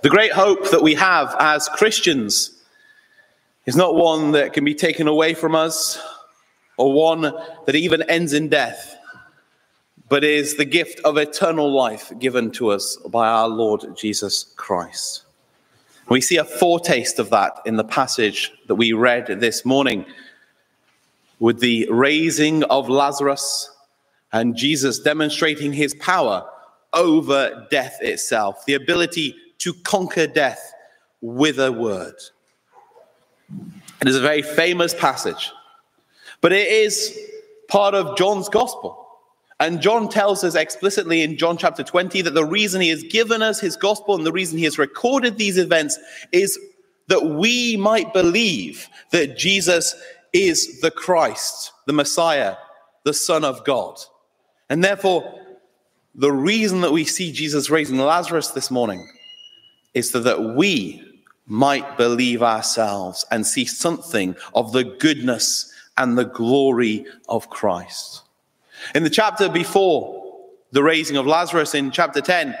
The great hope that we have as Christians is not one that can be taken away from us or one that even ends in death, but is the gift of eternal life given to us by our Lord Jesus Christ. We see a foretaste of that in the passage that we read this morning with the raising of Lazarus and Jesus demonstrating his power over death itself, the ability to conquer death with a word. It is a very famous passage, but it is part of John's gospel. And John tells us explicitly in John chapter 20 that the reason he has given us his gospel and the reason he has recorded these events is that we might believe that Jesus is the Christ, the Messiah, the Son of God. And therefore, the reason that we see Jesus raising Lazarus this morning is so that we might believe ourselves and see something of the goodness and the glory of Christ. In the chapter before the raising of Lazarus, in chapter 10,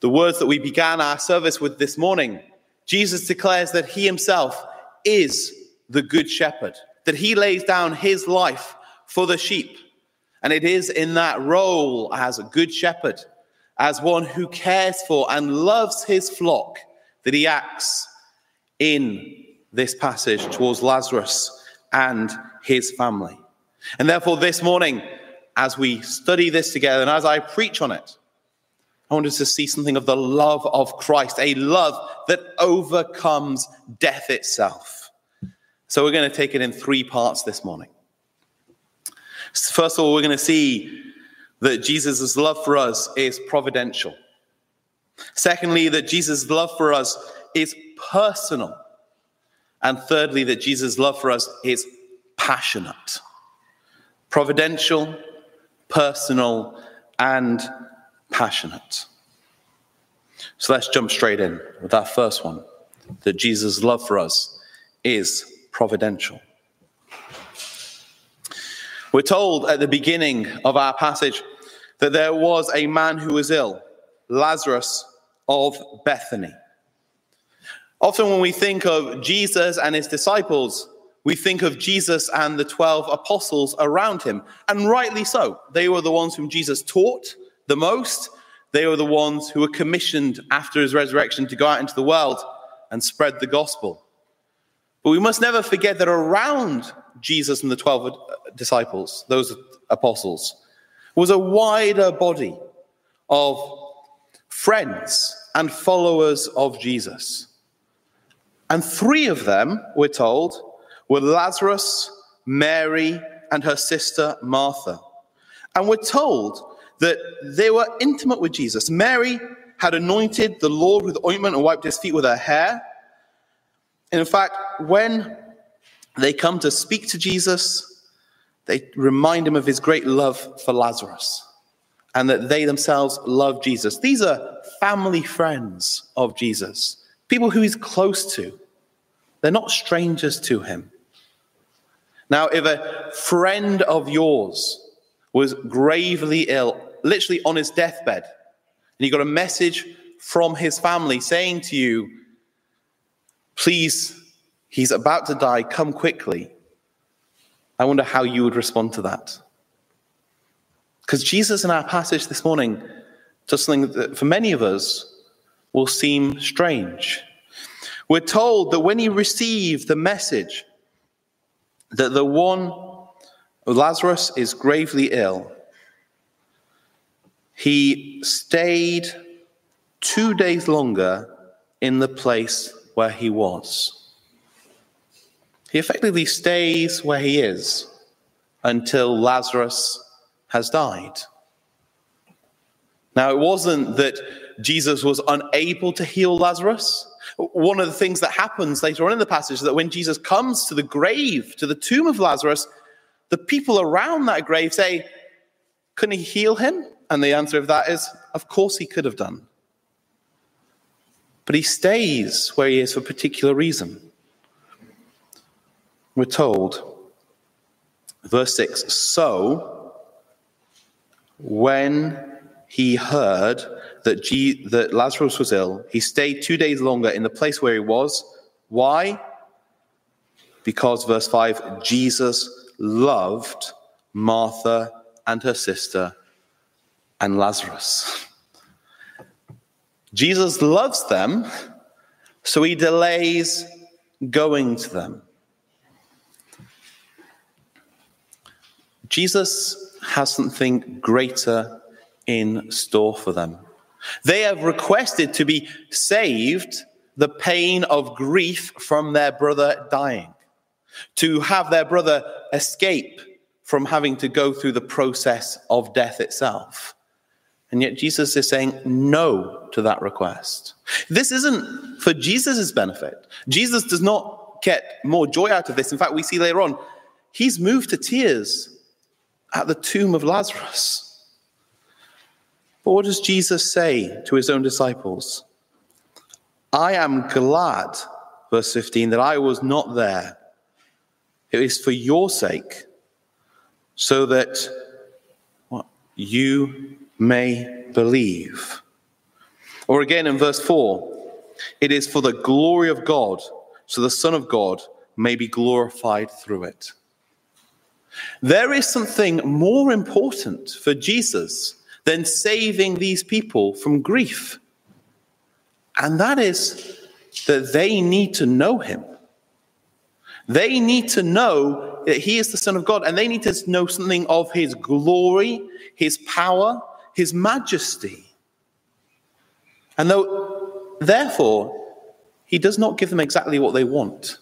the words that we began our service with this morning, Jesus declares that he himself is the good shepherd, that he lays down his life for the sheep. And it is in that role as a good shepherd as one who cares for and loves his flock that he acts in this passage towards Lazarus and his family. And therefore, this morning, as we study this together and as I preach on it, I want us to see something of the love of Christ, a love that overcomes death itself. So, we're going to take it in three parts this morning. First of all, we're going to see that Jesus' love for us is providential. Secondly, that Jesus' love for us is personal. And thirdly, that Jesus' love for us is passionate. Providential, personal, and passionate. So let's jump straight in with our first one that Jesus' love for us is providential. We're told at the beginning of our passage that there was a man who was ill, Lazarus of Bethany. Often, when we think of Jesus and his disciples, we think of Jesus and the 12 apostles around him, and rightly so. They were the ones whom Jesus taught the most. They were the ones who were commissioned after his resurrection to go out into the world and spread the gospel. But we must never forget that around Jesus and the 12 uh, disciples, those apostles, was a wider body of friends and followers of Jesus. And three of them, we're told, were Lazarus, Mary, and her sister Martha. And we're told that they were intimate with Jesus. Mary had anointed the Lord with ointment and wiped his feet with her hair. And in fact, when they come to speak to Jesus, they remind him of his great love for Lazarus and that they themselves love Jesus. These are family friends of Jesus, people who he's close to. They're not strangers to him. Now, if a friend of yours was gravely ill, literally on his deathbed, and you got a message from his family saying to you, please He's about to die, come quickly. I wonder how you would respond to that. Because Jesus in our passage this morning does something that for many of us will seem strange. We're told that when he received the message that the one, Lazarus, is gravely ill, he stayed two days longer in the place where he was. He effectively stays where he is until Lazarus has died. Now, it wasn't that Jesus was unable to heal Lazarus. One of the things that happens later on in the passage is that when Jesus comes to the grave, to the tomb of Lazarus, the people around that grave say, Couldn't he heal him? And the answer of that is, Of course he could have done. But he stays where he is for a particular reason we're told, verse 6 So, when he heard that, that Lazarus was ill, he stayed two days longer in the place where he was. Why? Because, verse 5, Jesus loved Martha and her sister and Lazarus. Jesus loves them, so he delays going to them. Jesus has something greater in store for them. They have requested to be saved the pain of grief from their brother dying, to have their brother escape from having to go through the process of death itself. And yet Jesus is saying no to that request. This isn't for Jesus' benefit. Jesus does not get more joy out of this. In fact, we see later on, he's moved to tears at the tomb of Lazarus. But what does Jesus say to his own disciples? I am glad, verse 15, that I was not there. It is for your sake, so that what, you may believe. Or again in verse 4, it is for the glory of God, so the Son of God may be glorified through it. There is something more important for Jesus than saving these people from grief. And that is that they need to know him. They need to know that he is the Son of God, and they need to know something of his glory, his power, his majesty. And though, therefore, he does not give them exactly what they want,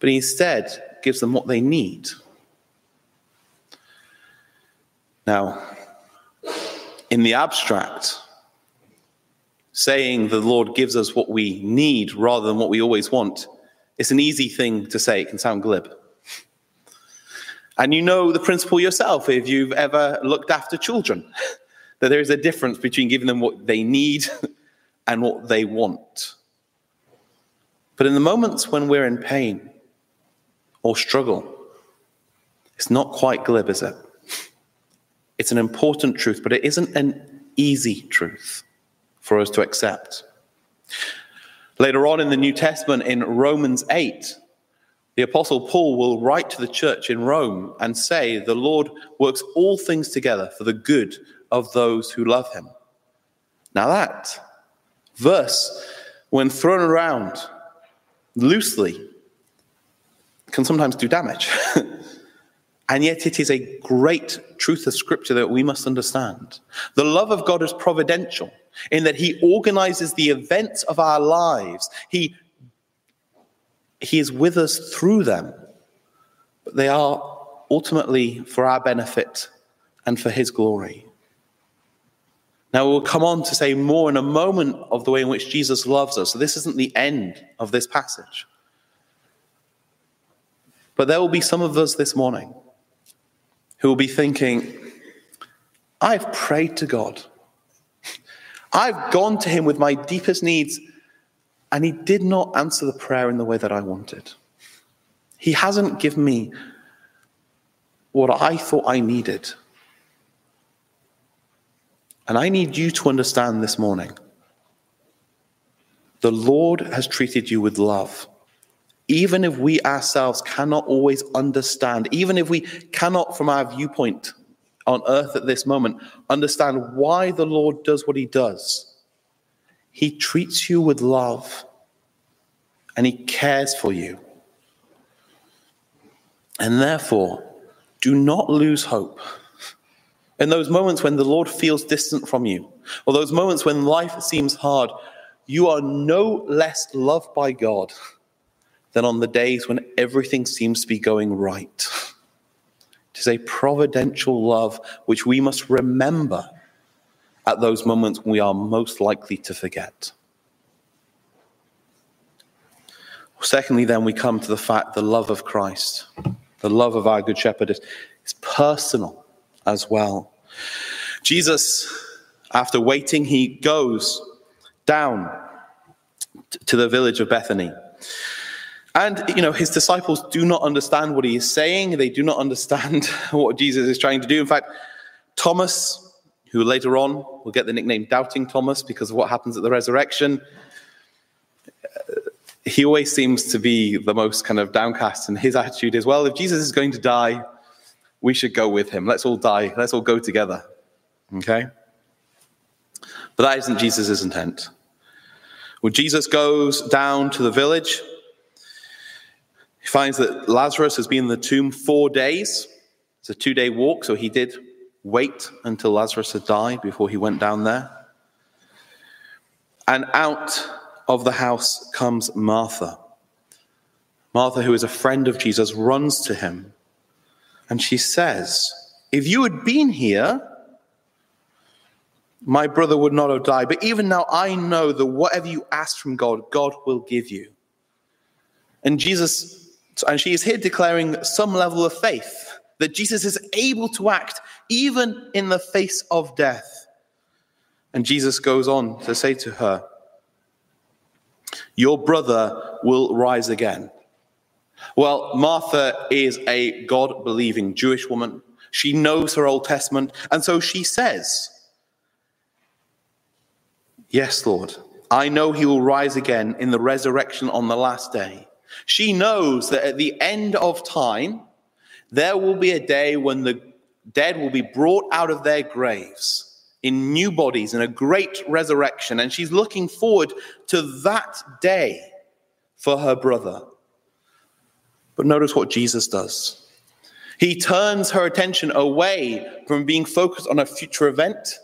but he instead gives them what they need. Now, in the abstract, saying the Lord gives us what we need rather than what we always want, it's an easy thing to say. It can sound glib. And you know the principle yourself if you've ever looked after children, that there is a difference between giving them what they need and what they want. But in the moments when we're in pain or struggle, it's not quite glib, is it? It's an important truth, but it isn't an easy truth for us to accept. Later on in the New Testament, in Romans 8, the Apostle Paul will write to the church in Rome and say, The Lord works all things together for the good of those who love him. Now, that verse, when thrown around loosely, can sometimes do damage. And yet, it is a great truth of Scripture that we must understand. The love of God is providential in that He organizes the events of our lives, He, he is with us through them, but they are ultimately for our benefit and for His glory. Now, we'll come on to say more in a moment of the way in which Jesus loves us. So, this isn't the end of this passage. But there will be some of us this morning who will be thinking, I've prayed to God. I've gone to him with my deepest needs, and he did not answer the prayer in the way that I wanted. He hasn't given me what I thought I needed. And I need you to understand this morning the Lord has treated you with love even if we ourselves cannot always understand, even if we cannot, from our viewpoint on earth at this moment, understand why the Lord does what he does, he treats you with love and he cares for you. And therefore, do not lose hope. In those moments when the Lord feels distant from you, or those moments when life seems hard, you are no less loved by God than on the days when everything seems to be going right. It is a providential love which we must remember at those moments when we are most likely to forget. Secondly, then, we come to the fact the love of Christ, the love of our Good Shepherd, is, is personal as well. Jesus, after waiting, he goes down to the village of Bethany. And, you know, his disciples do not understand what he is saying. They do not understand what Jesus is trying to do. In fact, Thomas, who later on will get the nickname Doubting Thomas because of what happens at the resurrection. Uh, he always seems to be the most kind of downcast, and his attitude is, well, if Jesus is going to die, we should go with him. Let's all die. Let's all go together. Okay? But that isn't Jesus' intent. When Jesus goes down to the village, he finds that Lazarus has been in the tomb four days. It's a two day walk, so he did wait until Lazarus had died before he went down there. And out of the house comes Martha. Martha, who is a friend of Jesus, runs to him and she says, If you had been here, my brother would not have died. But even now, I know that whatever you ask from God, God will give you. And Jesus, and she is here declaring some level of faith that Jesus is able to act even in the face of death. And Jesus goes on to say to her, Your brother will rise again. Well, Martha is a God believing Jewish woman. She knows her Old Testament, and so she says, Yes, Lord, I know he will rise again in the resurrection on the last day. She knows that at the end of time, there will be a day when the dead will be brought out of their graves in new bodies in a great resurrection. And she's looking forward to that day for her brother. But notice what Jesus does. He turns her attention away from being focused on a future event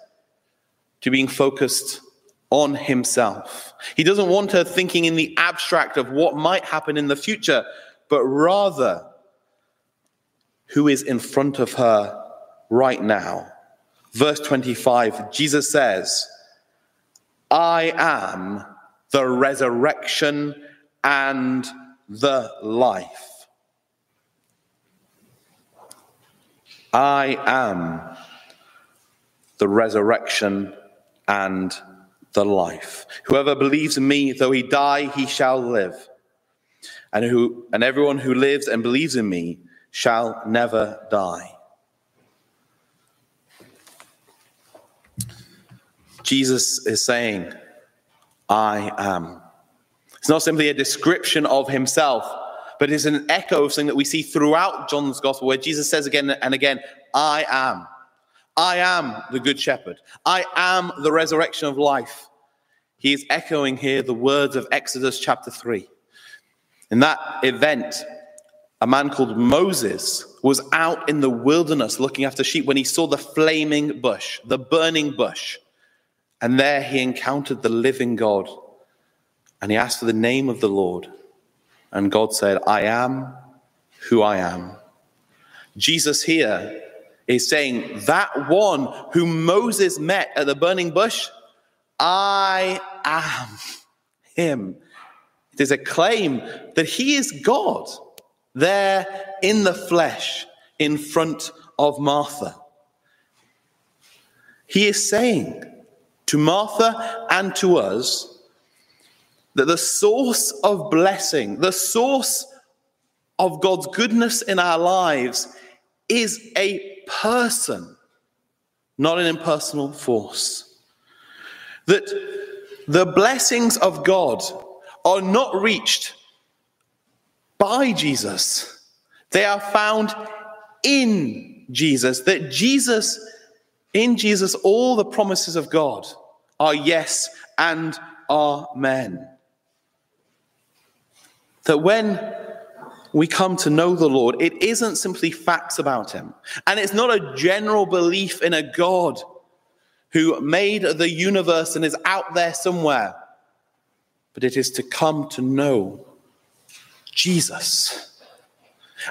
to being focused on himself. He doesn't want her thinking in the abstract of what might happen in the future, but rather who is in front of her right now. Verse 25, Jesus says, I am the resurrection and the life. I am the resurrection and the life. Whoever believes in me, though he die, he shall live. And, who, and everyone who lives and believes in me shall never die. Jesus is saying, I am. It's not simply a description of himself, but it's an echo of something that we see throughout John's gospel where Jesus says again and again, I am. I am the good shepherd. I am the resurrection of life. He is echoing here the words of Exodus chapter 3. In that event, a man called Moses was out in the wilderness looking after sheep when he saw the flaming bush, the burning bush. And there he encountered the living God. And he asked for the name of the Lord. And God said, I am who I am. Jesus here is saying, That one whom Moses met at the burning bush, I am him. It is a claim that he is God there in the flesh in front of Martha. He is saying to Martha and to us that the source of blessing, the source of God's goodness in our lives is a person, not an impersonal force. That the blessings of God are not reached by Jesus, they are found in Jesus. That Jesus, in Jesus, all the promises of God are yes and amen. That when we come to know the Lord, it isn't simply facts about Him. And it's not a general belief in a God who made the universe and is out there somewhere, but it is to come to know Jesus.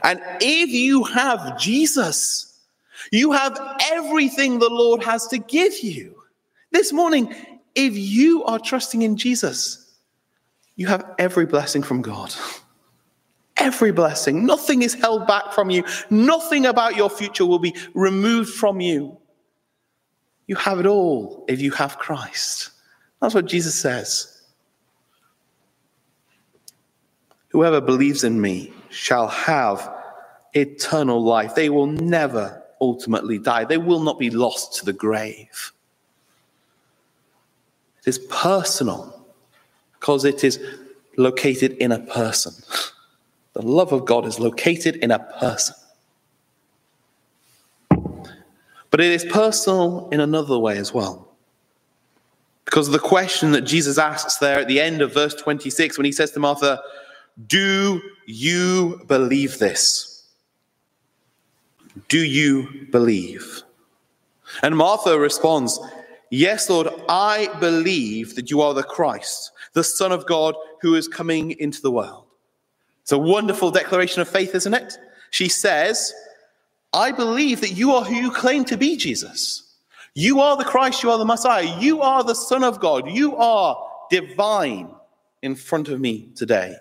And if you have Jesus, you have everything the Lord has to give you. This morning, if you are trusting in Jesus, you have every blessing from God. Every blessing. Nothing is held back from you. Nothing about your future will be removed from you. You have it all if you have Christ. That's what Jesus says. Whoever believes in me shall have eternal life. They will never ultimately die. They will not be lost to the grave. It is personal because it is located in a person. The love of God is located in a person. But it is personal in another way as well. Because of the question that Jesus asks there at the end of verse 26 when he says to Martha, Do you believe this? Do you believe? And Martha responds, Yes, Lord, I believe that you are the Christ, the Son of God who is coming into the world. It's a wonderful declaration of faith, isn't it? She says, I believe that you are who you claim to be, Jesus. You are the Christ, you are the Messiah, you are the Son of God, you are divine in front of me today.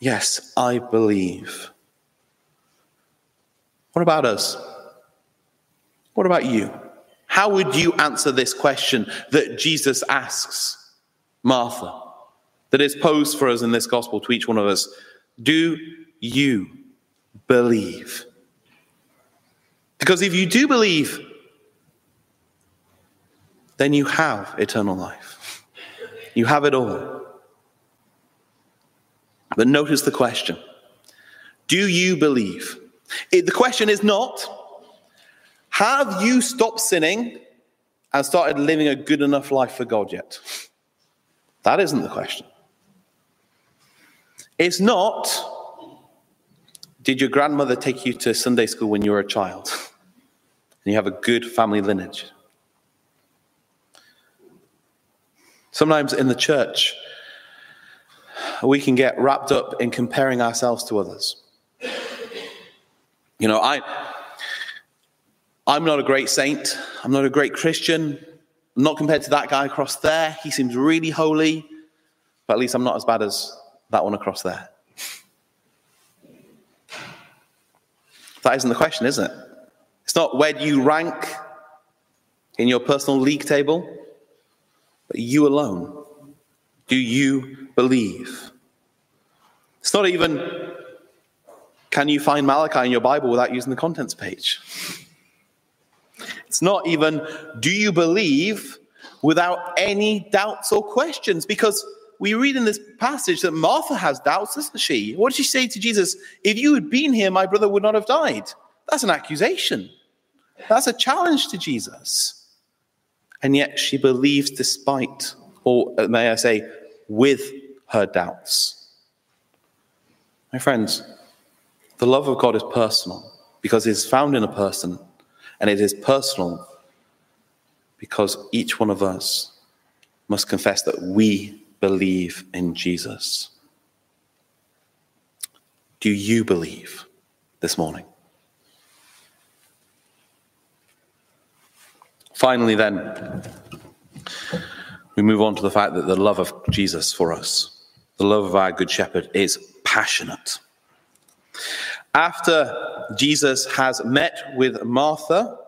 Yes, I believe. What about us? What about you? How would you answer this question that Jesus asks Martha, that is posed for us in this gospel to each one of us? Do you believe? Because if you do believe, then you have eternal life. You have it all. But notice the question Do you believe? It, the question is not, have you stopped sinning and started living a good enough life for God yet? That isn't the question. It's not, did your grandmother take you to Sunday school when you were a child? and you have a good family lineage. Sometimes in the church, we can get wrapped up in comparing ourselves to others. You know, I, I'm not a great saint. I'm not a great Christian. I'm not compared to that guy across there. He seems really holy, but at least I'm not as bad as that one across there. That isn't the question, is it? It's not where do you rank in your personal league table, but you alone. Do you believe? It's not even can you find Malachi in your Bible without using the contents page? It's not even do you believe without any doubts or questions because we read in this passage that Martha has doubts, doesn't she? What did she say to Jesus? If you had been here, my brother would not have died. That's an accusation. That's a challenge to Jesus. And yet she believes despite, or may I say, with her doubts. My friends, the love of God is personal because it is found in a person, and it is personal because each one of us must confess that we believe in Jesus. Do you believe this morning? Finally, then, we move on to the fact that the love of Jesus for us, the love of our Good Shepherd, is passionate. After Jesus has met with Martha,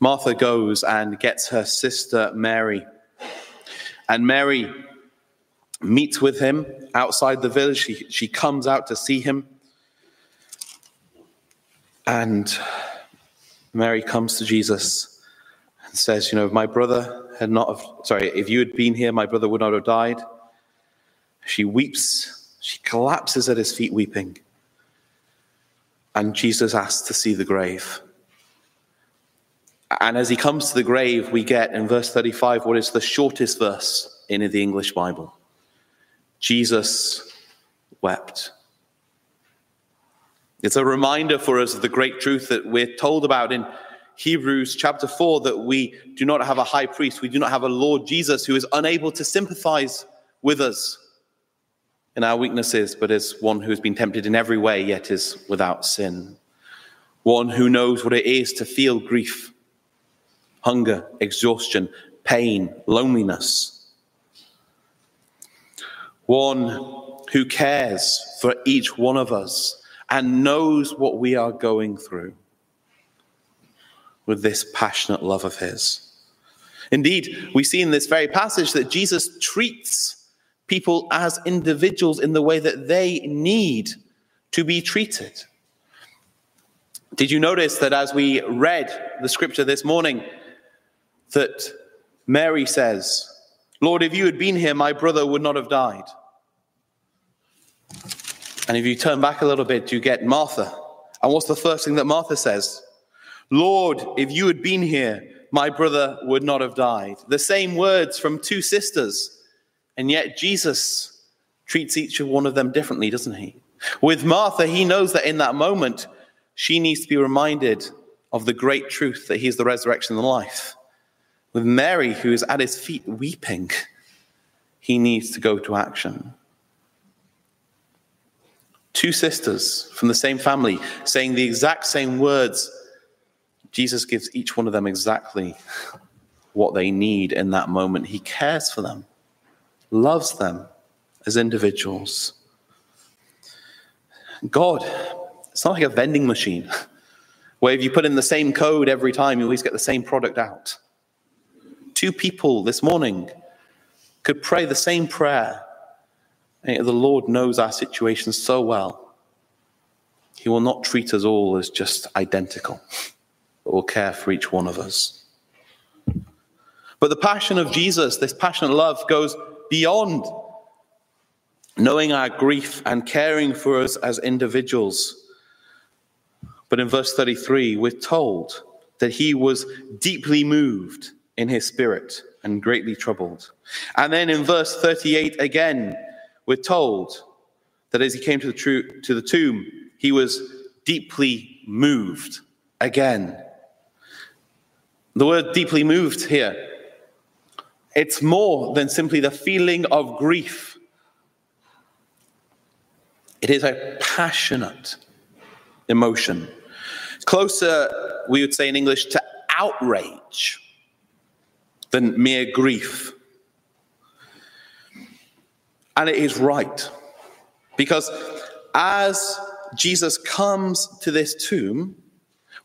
Martha goes and gets her sister Mary. And Mary meets with him outside the village. She, she comes out to see him. And Mary comes to Jesus and says, You know, my brother had not, have, sorry, if you had been here, my brother would not have died. She weeps. She collapses at his feet weeping. And Jesus asks to see the grave. And as he comes to the grave, we get in verse 35 what is the shortest verse in the English Bible Jesus wept. It's a reminder for us of the great truth that we're told about in Hebrews chapter 4 that we do not have a high priest, we do not have a Lord Jesus who is unable to sympathize with us in our weaknesses, but is one who has been tempted in every way, yet is without sin. One who knows what it is to feel grief, hunger, exhaustion, pain, loneliness. One who cares for each one of us and knows what we are going through with this passionate love of his. Indeed, we see in this very passage that Jesus treats people as individuals in the way that they need to be treated. Did you notice that as we read the scripture this morning, that Mary says, Lord, if you had been here, my brother would not have died. And if you turn back a little bit, you get Martha. And what's the first thing that Martha says? Lord, if you had been here, my brother would not have died. The same words from two sisters. And yet Jesus treats each one of them differently, doesn't he? With Martha, he knows that in that moment, she needs to be reminded of the great truth that he is the resurrection and the life. With Mary, who is at his feet weeping, he needs to go to action. Two sisters from the same family saying the exact same words. Jesus gives each one of them exactly what they need in that moment. He cares for them, loves them as individuals. God it's not like a vending machine where if you put in the same code every time, you always get the same product out. Two people this morning could pray the same prayer. The Lord knows our situation so well. He will not treat us all as just identical, but will care for each one of us. But the passion of Jesus, this passionate love, goes beyond knowing our grief and caring for us as individuals. But in verse 33, we're told that he was deeply moved in his spirit and greatly troubled. And then in verse 38 again, we're told that as he came to the, to the tomb, he was deeply moved again. The word deeply moved here, it's more than simply the feeling of grief. It is a passionate emotion. Closer, we would say in English, to outrage than mere grief. And it is right. Because as Jesus comes to this tomb,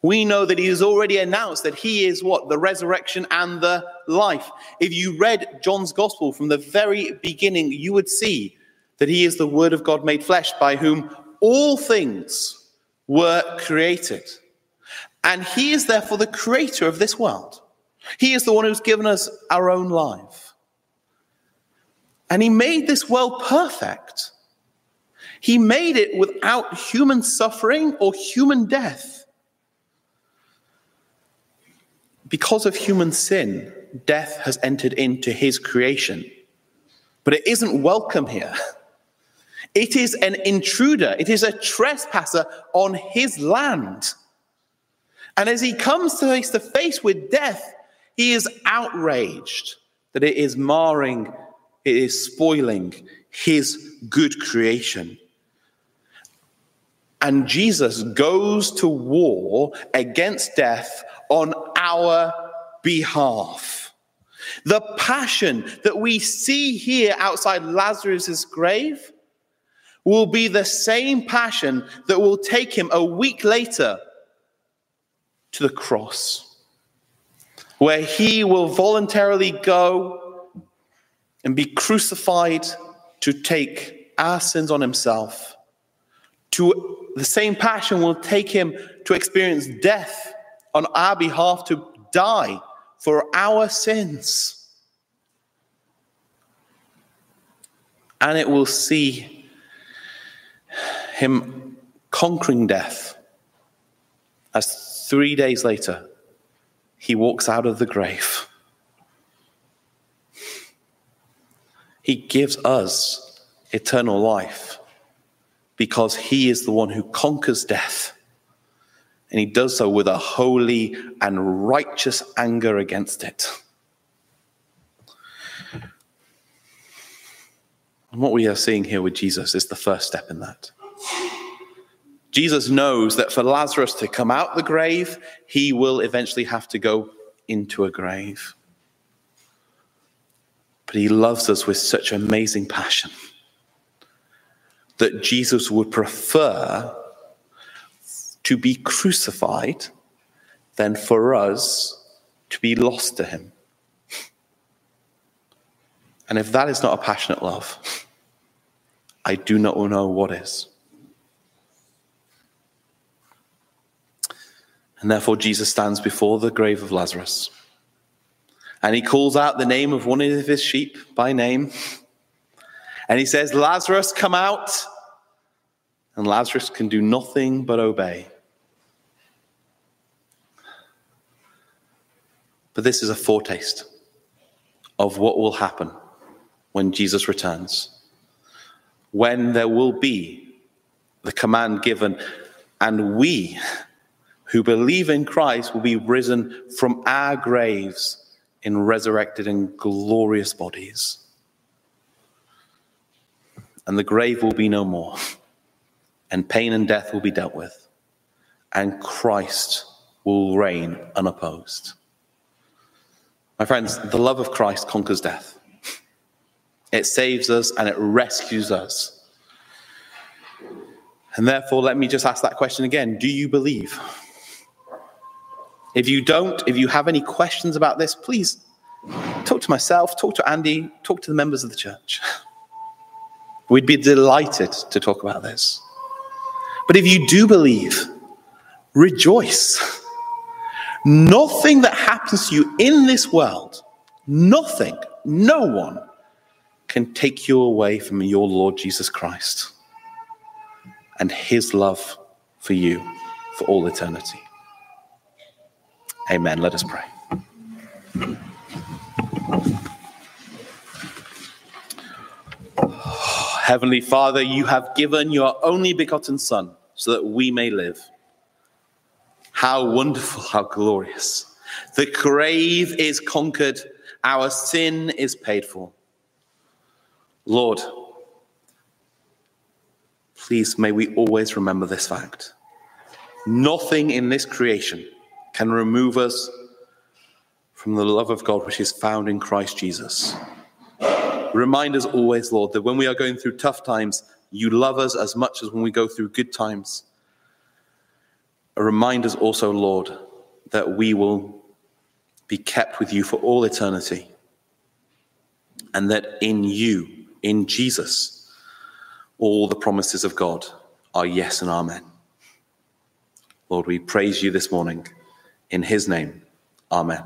we know that he has already announced that he is what? The resurrection and the life. If you read John's gospel from the very beginning, you would see that he is the word of God made flesh by whom all things were created. And he is therefore the creator of this world. He is the one who's given us our own life. And he made this world perfect. He made it without human suffering or human death. Because of human sin, death has entered into his creation. But it isn't welcome here. It is an intruder, it is a trespasser on his land. And as he comes face to face with death, he is outraged that it is marring, it is spoiling his good creation. And Jesus goes to war against death on our behalf. The passion that we see here outside Lazarus' grave will be the same passion that will take him a week later to the cross, where he will voluntarily go and be crucified to take our sins on himself. To the same passion will take him to experience death on our behalf, to die for our sins. And it will see him conquering death as Three days later, he walks out of the grave. He gives us eternal life because he is the one who conquers death. And he does so with a holy and righteous anger against it. And what we are seeing here with Jesus is the first step in that. Jesus knows that for Lazarus to come out the grave, he will eventually have to go into a grave. But he loves us with such amazing passion that Jesus would prefer to be crucified than for us to be lost to him. And if that is not a passionate love, I do not know what is. And therefore, Jesus stands before the grave of Lazarus. And he calls out the name of one of his sheep by name. And he says, Lazarus, come out. And Lazarus can do nothing but obey. But this is a foretaste of what will happen when Jesus returns. When there will be the command given, and we who believe in Christ will be risen from our graves in resurrected and glorious bodies. And the grave will be no more, and pain and death will be dealt with, and Christ will reign unopposed. My friends, the love of Christ conquers death. It saves us and it rescues us. And therefore, let me just ask that question again Do you believe? If you don't, if you have any questions about this, please talk to myself, talk to Andy, talk to the members of the church. We'd be delighted to talk about this. But if you do believe, rejoice. Nothing that happens to you in this world, nothing, no one can take you away from your Lord Jesus Christ and his love for you for all eternity. Amen. Let us pray. Heavenly Father, you have given your only begotten Son so that we may live. How wonderful, how glorious. The grave is conquered, our sin is paid for. Lord, please may we always remember this fact. Nothing in this creation can remove us from the love of God which is found in Christ Jesus. Remind us always, Lord, that when we are going through tough times, you love us as much as when we go through good times. Remind us also, Lord, that we will be kept with you for all eternity. And that in you, in Jesus, all the promises of God are yes and amen. Lord, we praise you this morning. In his name, amen.